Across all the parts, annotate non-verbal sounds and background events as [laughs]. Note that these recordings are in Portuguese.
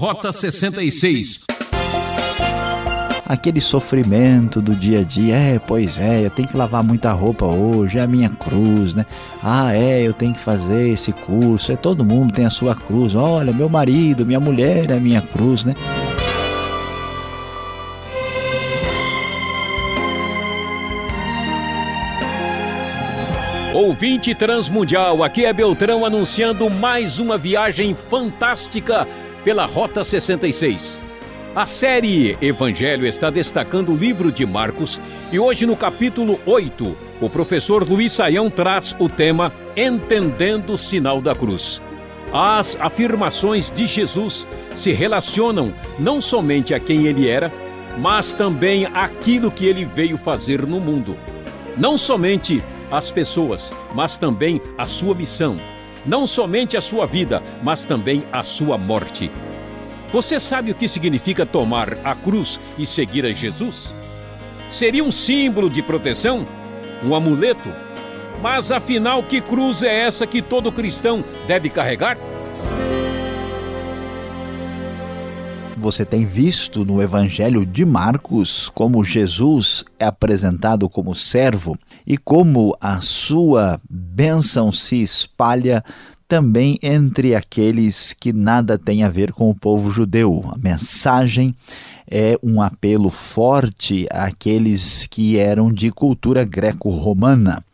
Rota 66 aquele sofrimento do dia a dia. É, pois é, eu tenho que lavar muita roupa hoje, é a minha cruz, né? Ah, é, eu tenho que fazer esse curso. É todo mundo tem a sua cruz. Olha, meu marido, minha mulher é a minha cruz, né? Ouvinte Transmundial, aqui é Beltrão anunciando mais uma viagem fantástica pela Rota 66. A série Evangelho está destacando o livro de Marcos e hoje no capítulo 8, o professor Luiz Saião traz o tema Entendendo o Sinal da Cruz. As afirmações de Jesus se relacionam não somente a quem ele era, mas também aquilo que ele veio fazer no mundo. Não somente as pessoas, mas também a sua missão. Não somente a sua vida, mas também a sua morte. Você sabe o que significa tomar a cruz e seguir a Jesus? Seria um símbolo de proteção? Um amuleto? Mas afinal, que cruz é essa que todo cristão deve carregar? Você tem visto no Evangelho de Marcos como Jesus é apresentado como servo e como a sua bênção se espalha também entre aqueles que nada têm a ver com o povo judeu. A mensagem é um apelo forte àqueles que eram de cultura greco-romana.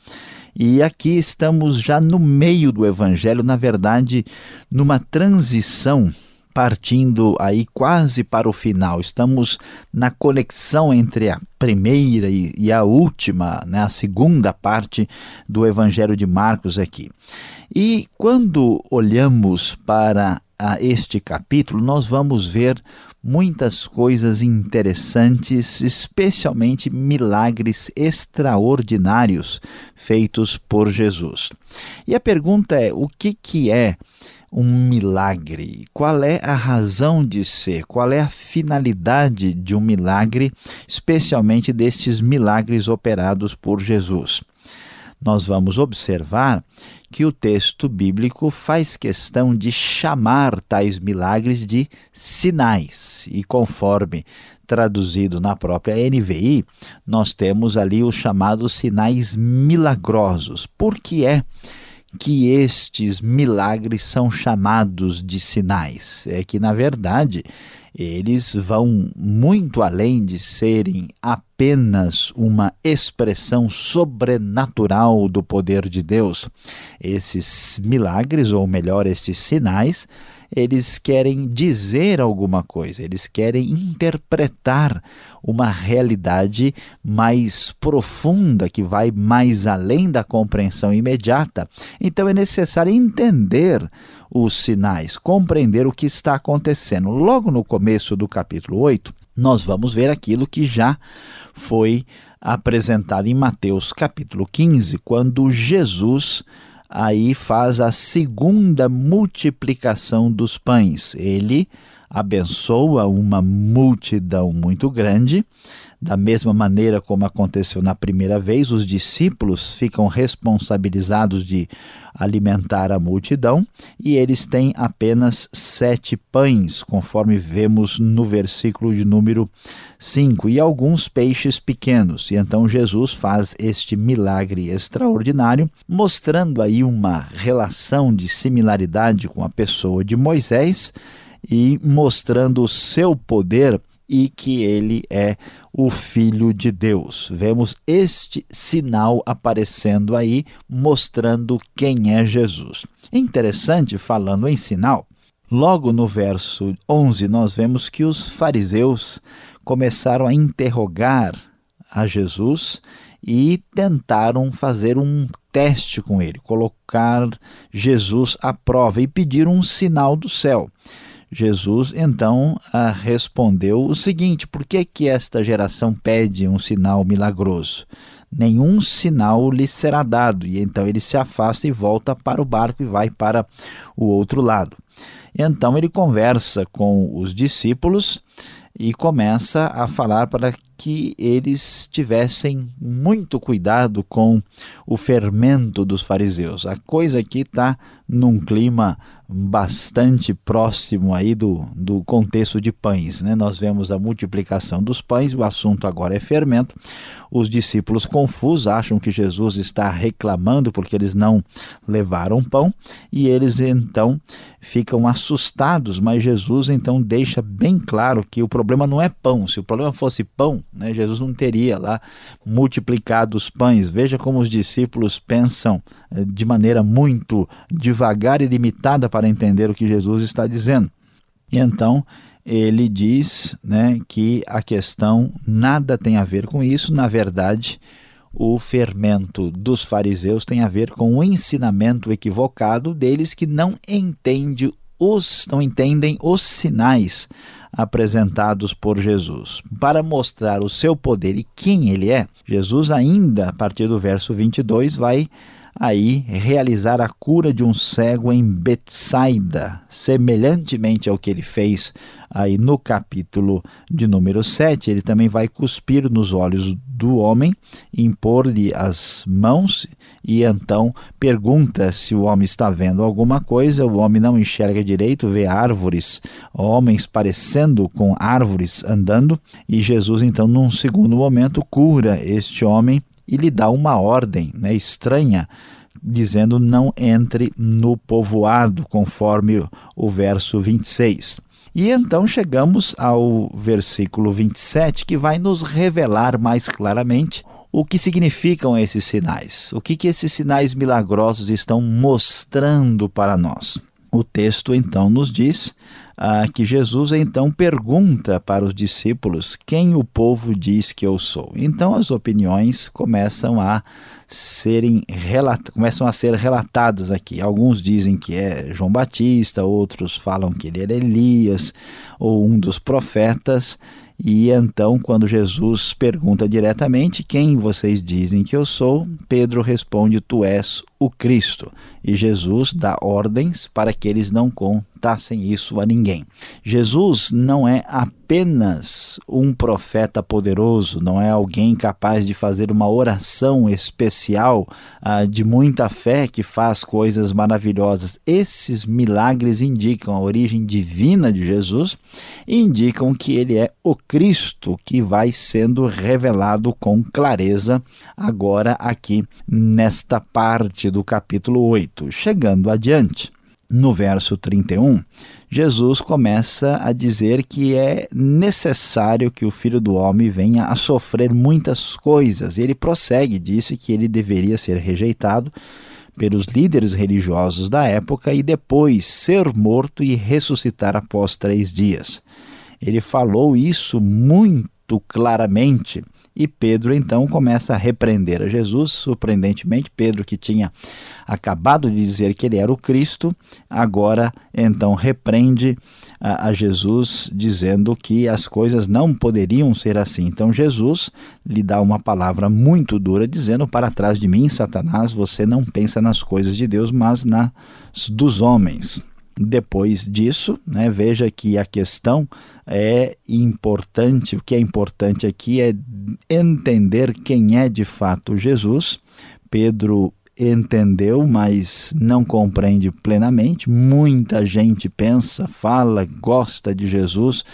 E aqui estamos já no meio do evangelho, na verdade, numa transição partindo aí quase para o final. Estamos na conexão entre a primeira e, a última, né, a segunda parte do Evangelho de Marcos aqui. E quando olhamos para a este capítulo, nós vamos ver muitas coisas interessantes, especialmente milagres extraordinários feitos por Jesus. E a pergunta é: o que, que é um milagre? Qual é a razão de ser? Qual é a finalidade de um milagre, especialmente destes milagres operados por Jesus? Nós vamos observar que o texto bíblico faz questão de chamar tais milagres de sinais, e conforme traduzido na própria NVI, nós temos ali os chamados sinais milagrosos. Por que é que estes milagres são chamados de sinais? É que, na verdade, eles vão muito além de serem apenas uma expressão sobrenatural do poder de Deus. Esses milagres, ou melhor, estes sinais, eles querem dizer alguma coisa, eles querem interpretar uma realidade mais profunda, que vai mais além da compreensão imediata. Então é necessário entender os sinais, compreender o que está acontecendo. Logo no começo do capítulo 8, nós vamos ver aquilo que já foi apresentado em Mateus capítulo 15, quando Jesus aí faz a segunda multiplicação dos pães. Ele abençoa uma multidão muito grande da mesma maneira como aconteceu na primeira vez, os discípulos ficam responsabilizados de alimentar a multidão e eles têm apenas sete pães, conforme vemos no versículo de número 5, e alguns peixes pequenos. E então Jesus faz este milagre extraordinário, mostrando aí uma relação de similaridade com a pessoa de Moisés e mostrando o seu poder e que ele é o Filho de Deus. Vemos este sinal aparecendo aí, mostrando quem é Jesus. Interessante, falando em sinal, logo no verso 11, nós vemos que os fariseus começaram a interrogar a Jesus e tentaram fazer um teste com ele, colocar Jesus à prova e pedir um sinal do céu. Jesus então ah, respondeu o seguinte: por que, que esta geração pede um sinal milagroso? Nenhum sinal lhe será dado. E então ele se afasta e volta para o barco e vai para o outro lado. Então ele conversa com os discípulos e começa a falar para que eles tivessem muito cuidado com o fermento dos fariseus. A coisa aqui está num clima bastante próximo aí do, do contexto de pães. Né? Nós vemos a multiplicação dos pães, o assunto agora é fermento. Os discípulos confusos acham que Jesus está reclamando porque eles não levaram pão e eles então ficam assustados, mas Jesus então deixa bem claro que o problema não é pão. Se o problema fosse pão, né, Jesus não teria lá multiplicado os pães. Veja como os discípulos pensam eh, de maneira muito devagar e limitada para entender o que Jesus está dizendo. E então ele diz né, que a questão nada tem a ver com isso, na verdade, o fermento dos fariseus tem a ver com o ensinamento equivocado deles que não entende os não entendem os sinais apresentados por Jesus. Para mostrar o seu poder e quem ele é, Jesus ainda a partir do verso 22 vai aí realizar a cura de um cego em Betsaida, semelhantemente ao que ele fez aí no capítulo de número 7, ele também vai cuspir nos olhos do homem, impor-lhe as mãos e então pergunta se o homem está vendo alguma coisa. O homem não enxerga direito, vê árvores, homens parecendo com árvores andando, e Jesus então num segundo momento cura este homem e lhe dá uma ordem né, estranha, dizendo: não entre no povoado, conforme o verso 26. E então chegamos ao versículo 27, que vai nos revelar mais claramente o que significam esses sinais, o que, que esses sinais milagrosos estão mostrando para nós. O texto então nos diz ah, que Jesus então pergunta para os discípulos quem o povo diz que eu sou. Então as opiniões começam a serem começam a ser relatadas aqui. Alguns dizem que é João Batista, outros falam que ele era Elias ou um dos profetas. E então, quando Jesus pergunta diretamente: Quem vocês dizem que eu sou? Pedro responde: Tu és o Cristo. E Jesus dá ordens para que eles não contassem isso a ninguém. Jesus não é apenas um profeta poderoso, não é alguém capaz de fazer uma oração especial uh, de muita fé que faz coisas maravilhosas. Esses milagres indicam a origem divina de Jesus e indicam que ele é o Cristo que vai sendo revelado com clareza agora aqui nesta parte do capítulo 8. Chegando adiante, no verso 31, Jesus começa a dizer que é necessário que o filho do homem venha a sofrer muitas coisas. Ele prossegue, disse que ele deveria ser rejeitado pelos líderes religiosos da época e depois ser morto e ressuscitar após três dias. Ele falou isso muito claramente e Pedro então começa a repreender a Jesus. Surpreendentemente, Pedro, que tinha acabado de dizer que ele era o Cristo, agora então repreende a, a Jesus, dizendo que as coisas não poderiam ser assim. Então Jesus lhe dá uma palavra muito dura, dizendo: Para trás de mim, Satanás, você não pensa nas coisas de Deus, mas nas dos homens. Depois disso, né, veja que a questão é importante, o que é importante aqui é entender quem é de fato Jesus. Pedro entendeu, mas não compreende plenamente. Muita gente pensa, fala, gosta de Jesus,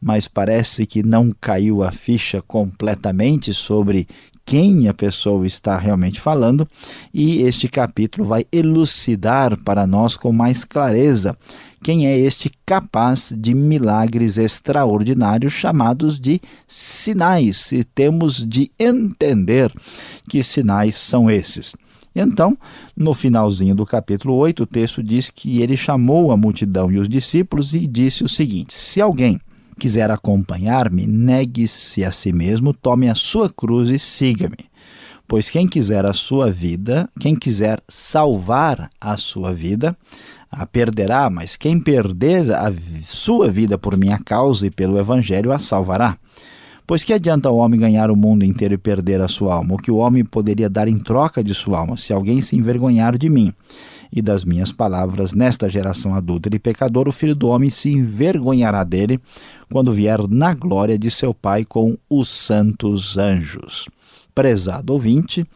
mas parece que não caiu a ficha completamente sobre quem a pessoa está realmente falando, e este capítulo vai elucidar para nós com mais clareza quem é este capaz de milagres extraordinários chamados de sinais, e temos de entender que sinais são esses. Então, no finalzinho do capítulo 8, o texto diz que ele chamou a multidão e os discípulos e disse o seguinte: Se alguém quiser acompanhar-me, negue-se a si mesmo, tome a sua cruz e siga-me. Pois quem quiser a sua vida, quem quiser salvar a sua vida, a perderá, mas quem perder a sua vida por minha causa e pelo evangelho a salvará. Pois que adianta o homem ganhar o mundo inteiro e perder a sua alma? O que o homem poderia dar em troca de sua alma, se alguém se envergonhar de mim e das minhas palavras, nesta geração adúltera e pecadora, o filho do homem se envergonhará dele quando vier na glória de seu Pai com os santos anjos. Prezado ouvinte,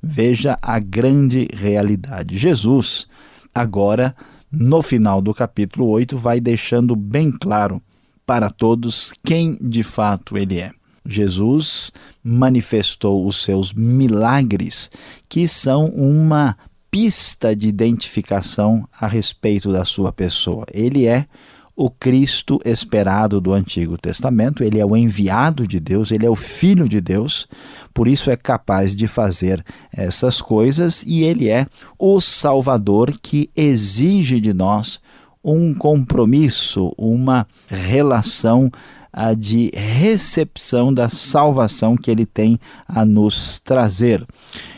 veja a grande realidade. Jesus, agora, no final do capítulo 8, vai deixando bem claro para todos quem de fato ele é. Jesus manifestou os seus milagres, que são uma pista de identificação a respeito da sua pessoa. Ele é o Cristo esperado do Antigo Testamento, ele é o enviado de Deus, ele é o Filho de Deus, por isso é capaz de fazer essas coisas e ele é o Salvador que exige de nós um compromisso, uma relação de recepção da salvação que ele tem a nos trazer.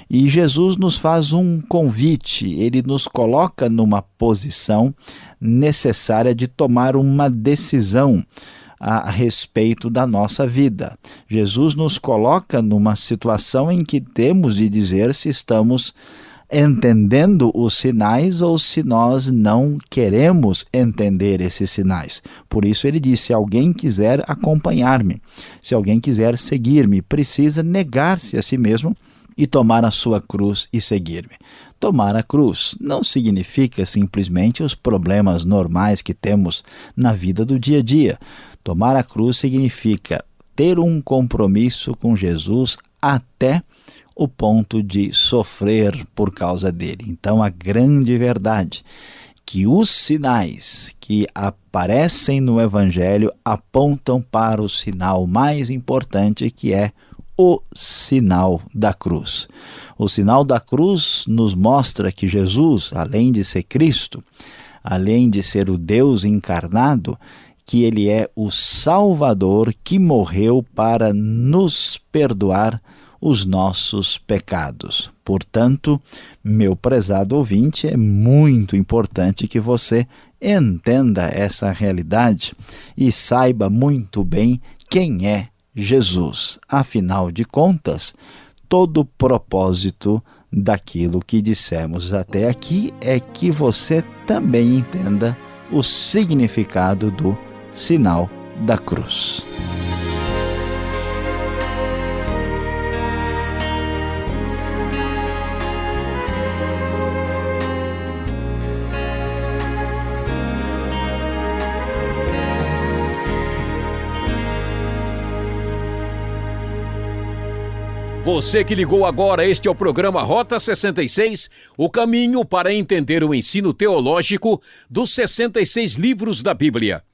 E Jesus nos faz um convite, ele nos coloca numa posição necessária de tomar uma decisão a respeito da nossa vida. Jesus nos coloca numa situação em que temos de dizer se estamos entendendo os sinais ou se nós não queremos entender esses sinais. Por isso ele disse: se alguém quiser acompanhar-me, se alguém quiser seguir-me, precisa negar-se a si mesmo e tomar a sua cruz e seguir-me. Tomar a cruz não significa simplesmente os problemas normais que temos na vida do dia a dia. Tomar a cruz significa ter um compromisso com Jesus até o ponto de sofrer por causa dele. Então, a grande verdade que os sinais que aparecem no Evangelho apontam para o sinal mais importante que é o sinal da cruz. O sinal da cruz nos mostra que Jesus, além de ser Cristo, além de ser o Deus encarnado, que ele é o Salvador que morreu para nos perdoar os nossos pecados. Portanto, meu prezado ouvinte, é muito importante que você entenda essa realidade e saiba muito bem quem é Jesus. Afinal de contas, todo o propósito daquilo que dissemos até aqui é que você também entenda o significado do sinal da cruz. Você que ligou agora, este é o programa Rota 66, o caminho para entender o ensino teológico dos 66 livros da Bíblia.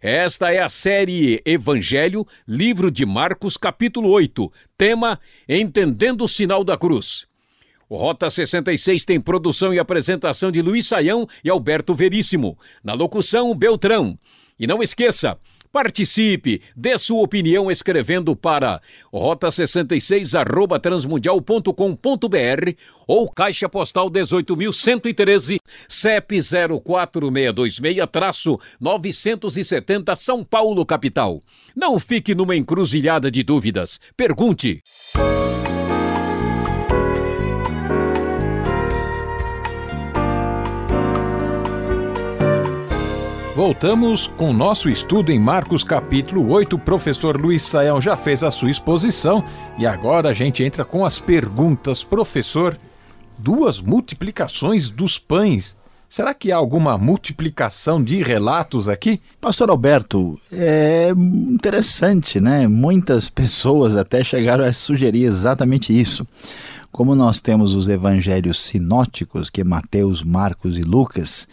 Esta é a série Evangelho, livro de Marcos, capítulo 8, tema Entendendo o Sinal da Cruz. O Rota 66 tem produção e apresentação de Luiz Saião e Alberto Veríssimo. Na locução, Beltrão. E não esqueça, Participe, dê sua opinião escrevendo para rota66 transmundial.com.br ou Caixa Postal 18.113, CEP 04626-970 São Paulo, capital. Não fique numa encruzilhada de dúvidas. Pergunte. Voltamos com nosso estudo em Marcos capítulo 8. O professor Luiz Saião já fez a sua exposição e agora a gente entra com as perguntas. Professor, duas multiplicações dos pães. Será que há alguma multiplicação de relatos aqui? Pastor Alberto, é interessante, né? Muitas [laughs] pessoas até chegaram a sugerir exatamente isso. Como nós temos os evangelhos sinóticos, que é Mateus, Marcos e Lucas,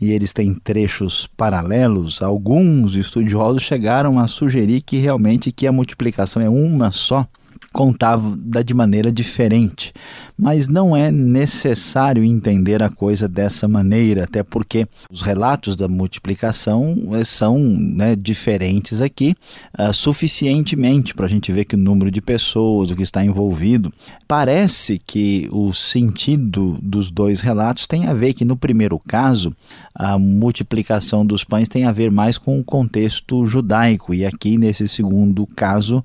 e eles têm trechos paralelos, alguns estudiosos chegaram a sugerir que realmente que a multiplicação é uma só contava de maneira diferente. Mas não é necessário entender a coisa dessa maneira, até porque os relatos da multiplicação eh, são né, diferentes aqui, uh, suficientemente para a gente ver que o número de pessoas, o que está envolvido. Parece que o sentido dos dois relatos tem a ver que, no primeiro caso, a multiplicação dos pães tem a ver mais com o contexto judaico, e aqui, nesse segundo caso,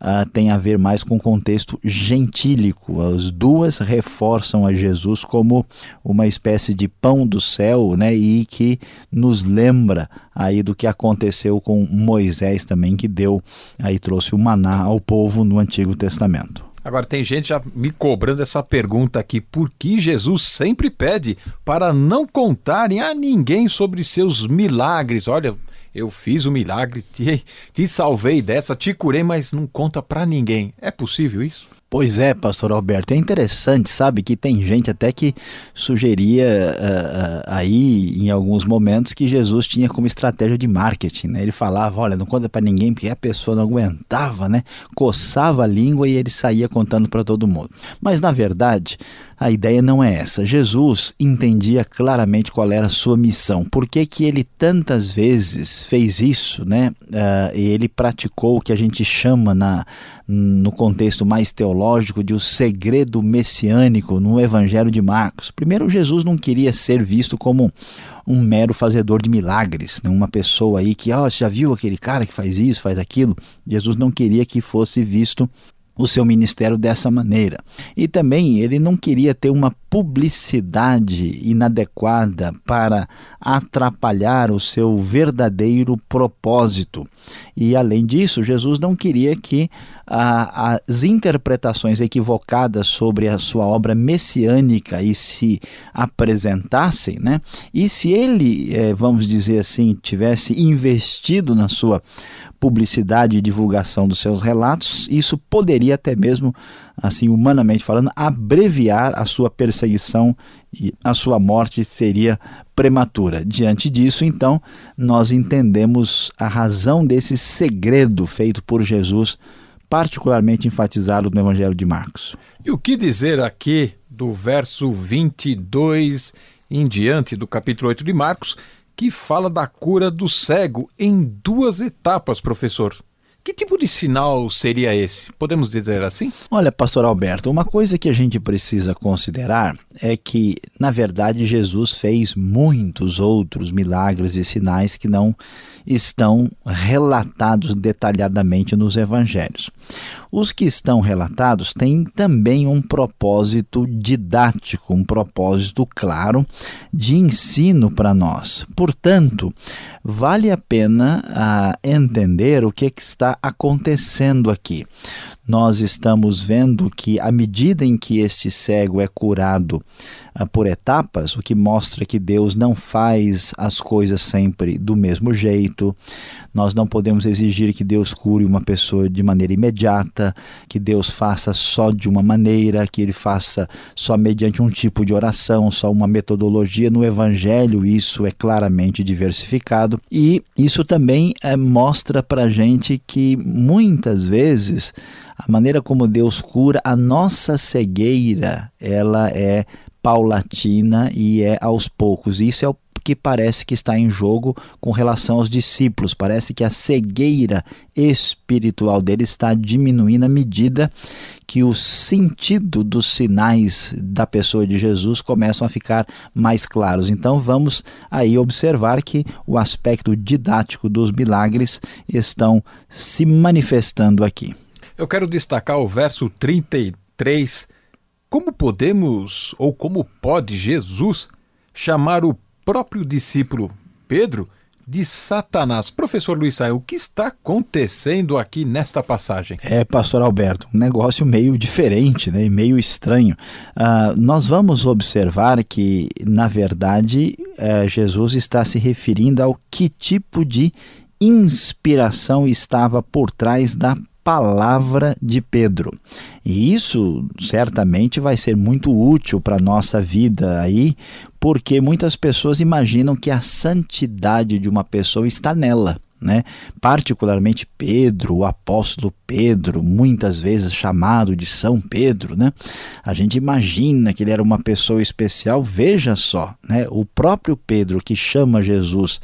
uh, tem a ver mais com o contexto gentílico. As duas reforçam a Jesus como uma espécie de pão do céu, né? E que nos lembra aí do que aconteceu com Moisés também, que deu aí trouxe o maná ao povo no Antigo Testamento. Agora, tem gente já me cobrando essa pergunta aqui: por que Jesus sempre pede para não contarem a ninguém sobre seus milagres? Olha, eu fiz o milagre, te, te salvei dessa, te curei, mas não conta para ninguém. É possível isso? Pois é, pastor Alberto, é interessante, sabe, que tem gente até que sugeria uh, uh, aí em alguns momentos que Jesus tinha como estratégia de marketing, né? Ele falava, olha, não conta para ninguém porque a pessoa não aguentava, né? Coçava a língua e ele saía contando para todo mundo. Mas na verdade, a ideia não é essa. Jesus entendia claramente qual era a sua missão. Por que, que ele tantas vezes fez isso, né? Uh, ele praticou o que a gente chama na, no contexto mais teológico de o segredo messiânico no Evangelho de Marcos. Primeiro, Jesus não queria ser visto como um mero fazedor de milagres, né? uma pessoa aí que, ó, oh, já viu aquele cara que faz isso, faz aquilo? Jesus não queria que fosse visto o seu ministério dessa maneira. E também ele não queria ter uma publicidade inadequada para atrapalhar o seu verdadeiro propósito. E além disso, Jesus não queria que ah, as interpretações equivocadas sobre a sua obra messiânica e se apresentassem, né? E se ele, eh, vamos dizer assim, tivesse investido na sua publicidade e divulgação dos seus relatos, isso poderia até mesmo, assim, humanamente falando, abreviar a sua perseguição e a sua morte seria prematura. Diante disso, então, nós entendemos a razão desse segredo feito por Jesus, particularmente enfatizado no Evangelho de Marcos. E o que dizer aqui do verso 22 em diante do capítulo 8 de Marcos? que fala da cura do cego em duas etapas, professor. Que tipo de sinal seria esse? Podemos dizer assim? Olha, pastor Alberto, uma coisa que a gente precisa considerar é que, na verdade, Jesus fez muitos outros milagres e sinais que não estão relatados detalhadamente nos evangelhos. Os que estão relatados têm também um propósito didático, um propósito claro de ensino para nós. Portanto, vale a pena uh, entender o que, que está acontecendo aqui nós estamos vendo que, à medida em que este cego é curado por etapas, o que mostra que Deus não faz as coisas sempre do mesmo jeito, nós não podemos exigir que Deus cure uma pessoa de maneira imediata, que Deus faça só de uma maneira, que ele faça só mediante um tipo de oração, só uma metodologia. No Evangelho, isso é claramente diversificado e isso também é, mostra para gente que muitas vezes a maneira como Deus cura a nossa cegueira, ela é paulatina e é aos poucos. Isso é o que parece que está em jogo com relação aos discípulos. Parece que a cegueira espiritual dele está diminuindo à medida que o sentido dos sinais da pessoa de Jesus começam a ficar mais claros. Então vamos aí observar que o aspecto didático dos milagres estão se manifestando aqui. Eu quero destacar o verso 33. Como podemos, ou como pode Jesus chamar o próprio discípulo Pedro de Satanás? Professor Luiz Saia, o que está acontecendo aqui nesta passagem? É, pastor Alberto, um negócio meio diferente, né, meio estranho. Uh, nós vamos observar que, na verdade, uh, Jesus está se referindo ao que tipo de inspiração estava por trás da palavra de Pedro. E isso certamente vai ser muito útil para a nossa vida aí, porque muitas pessoas imaginam que a santidade de uma pessoa está nela. Né? Particularmente Pedro, o apóstolo Pedro, muitas vezes chamado de São Pedro, né? A gente imagina que ele era uma pessoa especial. Veja só, né? O próprio Pedro que chama Jesus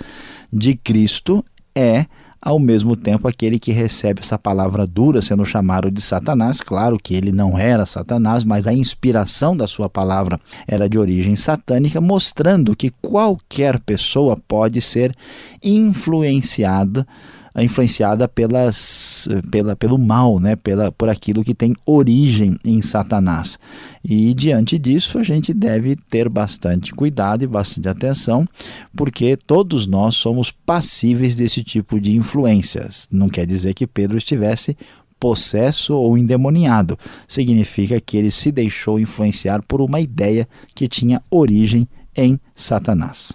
de Cristo é ao mesmo tempo aquele que recebe essa palavra dura sendo chamado de Satanás. Claro que ele não era Satanás, mas a inspiração da sua palavra era de origem satânica, mostrando que qualquer pessoa pode ser influenciada influenciada pelas, pela, pelo mal, né? pela, por aquilo que tem origem em Satanás. E diante disso, a gente deve ter bastante cuidado e bastante atenção, porque todos nós somos passíveis desse tipo de influências. Não quer dizer que Pedro estivesse possesso ou endemoniado. Significa que ele se deixou influenciar por uma ideia que tinha origem em Satanás.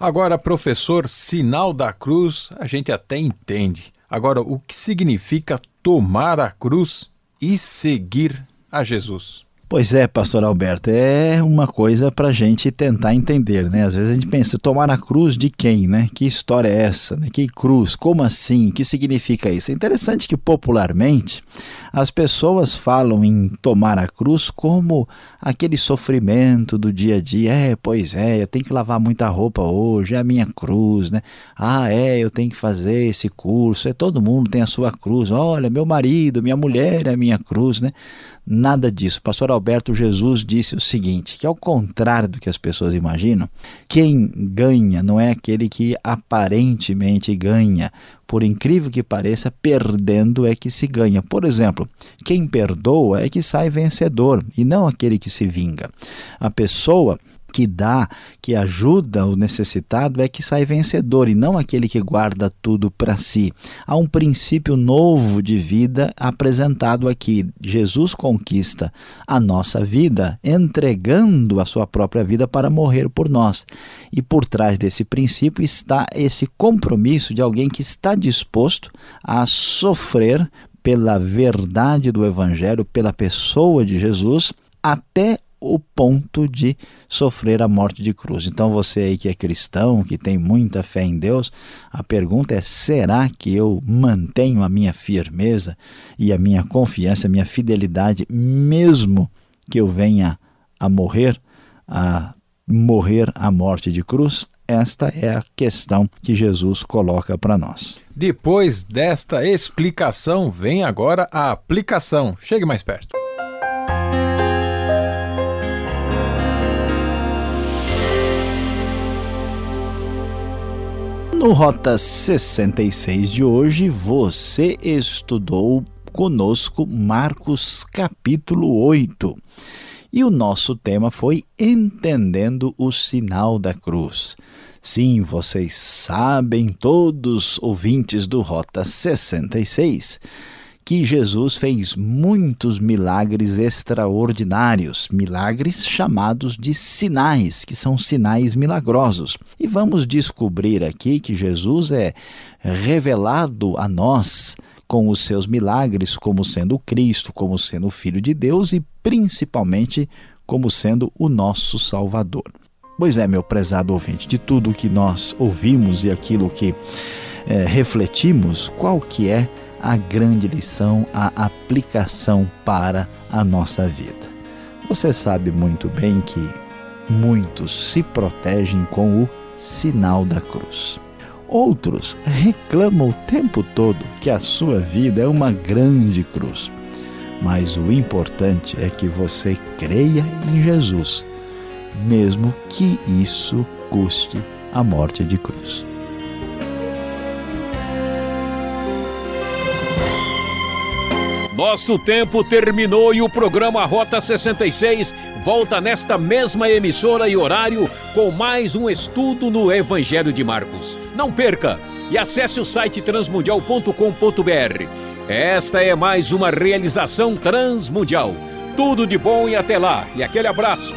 Agora, professor, sinal da cruz, a gente até entende. Agora, o que significa tomar a cruz e seguir a Jesus? Pois é, pastor Alberto, é uma coisa para a gente tentar entender, né? Às vezes a gente pensa, tomar a cruz de quem, né? Que história é essa, né? Que cruz? Como assim? O que significa isso? É interessante que popularmente as pessoas falam em tomar a cruz como aquele sofrimento do dia a dia. É, pois é, eu tenho que lavar muita roupa hoje, é a minha cruz, né? Ah, é, eu tenho que fazer esse curso. É todo mundo tem a sua cruz. Olha, meu marido, minha mulher é a minha cruz, né? Nada disso. Pastor Alberto Jesus disse o seguinte: que ao contrário do que as pessoas imaginam, quem ganha não é aquele que aparentemente ganha. Por incrível que pareça, perdendo é que se ganha. Por exemplo, quem perdoa é que sai vencedor e não aquele que se vinga. A pessoa que dá, que ajuda o necessitado é que sai vencedor e não aquele que guarda tudo para si. Há um princípio novo de vida apresentado aqui. Jesus conquista a nossa vida entregando a sua própria vida para morrer por nós. E por trás desse princípio está esse compromisso de alguém que está disposto a sofrer pela verdade do evangelho, pela pessoa de Jesus, até o ponto de sofrer a morte de cruz. Então você aí que é cristão, que tem muita fé em Deus, a pergunta é: será que eu mantenho a minha firmeza e a minha confiança, a minha fidelidade, mesmo que eu venha a morrer, a morrer a morte de cruz? Esta é a questão que Jesus coloca para nós. Depois desta explicação, vem agora a aplicação. Chegue mais perto. No Rota 66 de hoje, você estudou conosco Marcos capítulo 8. E o nosso tema foi Entendendo o Sinal da Cruz. Sim, vocês sabem, todos ouvintes do Rota 66 que Jesus fez muitos milagres extraordinários, milagres chamados de sinais, que são sinais milagrosos. E vamos descobrir aqui que Jesus é revelado a nós com os seus milagres como sendo Cristo, como sendo o Filho de Deus e principalmente como sendo o nosso Salvador. Pois é, meu prezado ouvinte, de tudo que nós ouvimos e aquilo que é, refletimos, qual que é a grande lição, a aplicação para a nossa vida. Você sabe muito bem que muitos se protegem com o sinal da cruz. Outros reclamam o tempo todo que a sua vida é uma grande cruz. Mas o importante é que você creia em Jesus, mesmo que isso custe a morte de cruz. Nosso tempo terminou e o programa Rota 66 volta nesta mesma emissora e horário com mais um estudo no Evangelho de Marcos. Não perca e acesse o site transmundial.com.br. Esta é mais uma realização transmundial. Tudo de bom e até lá. E aquele abraço.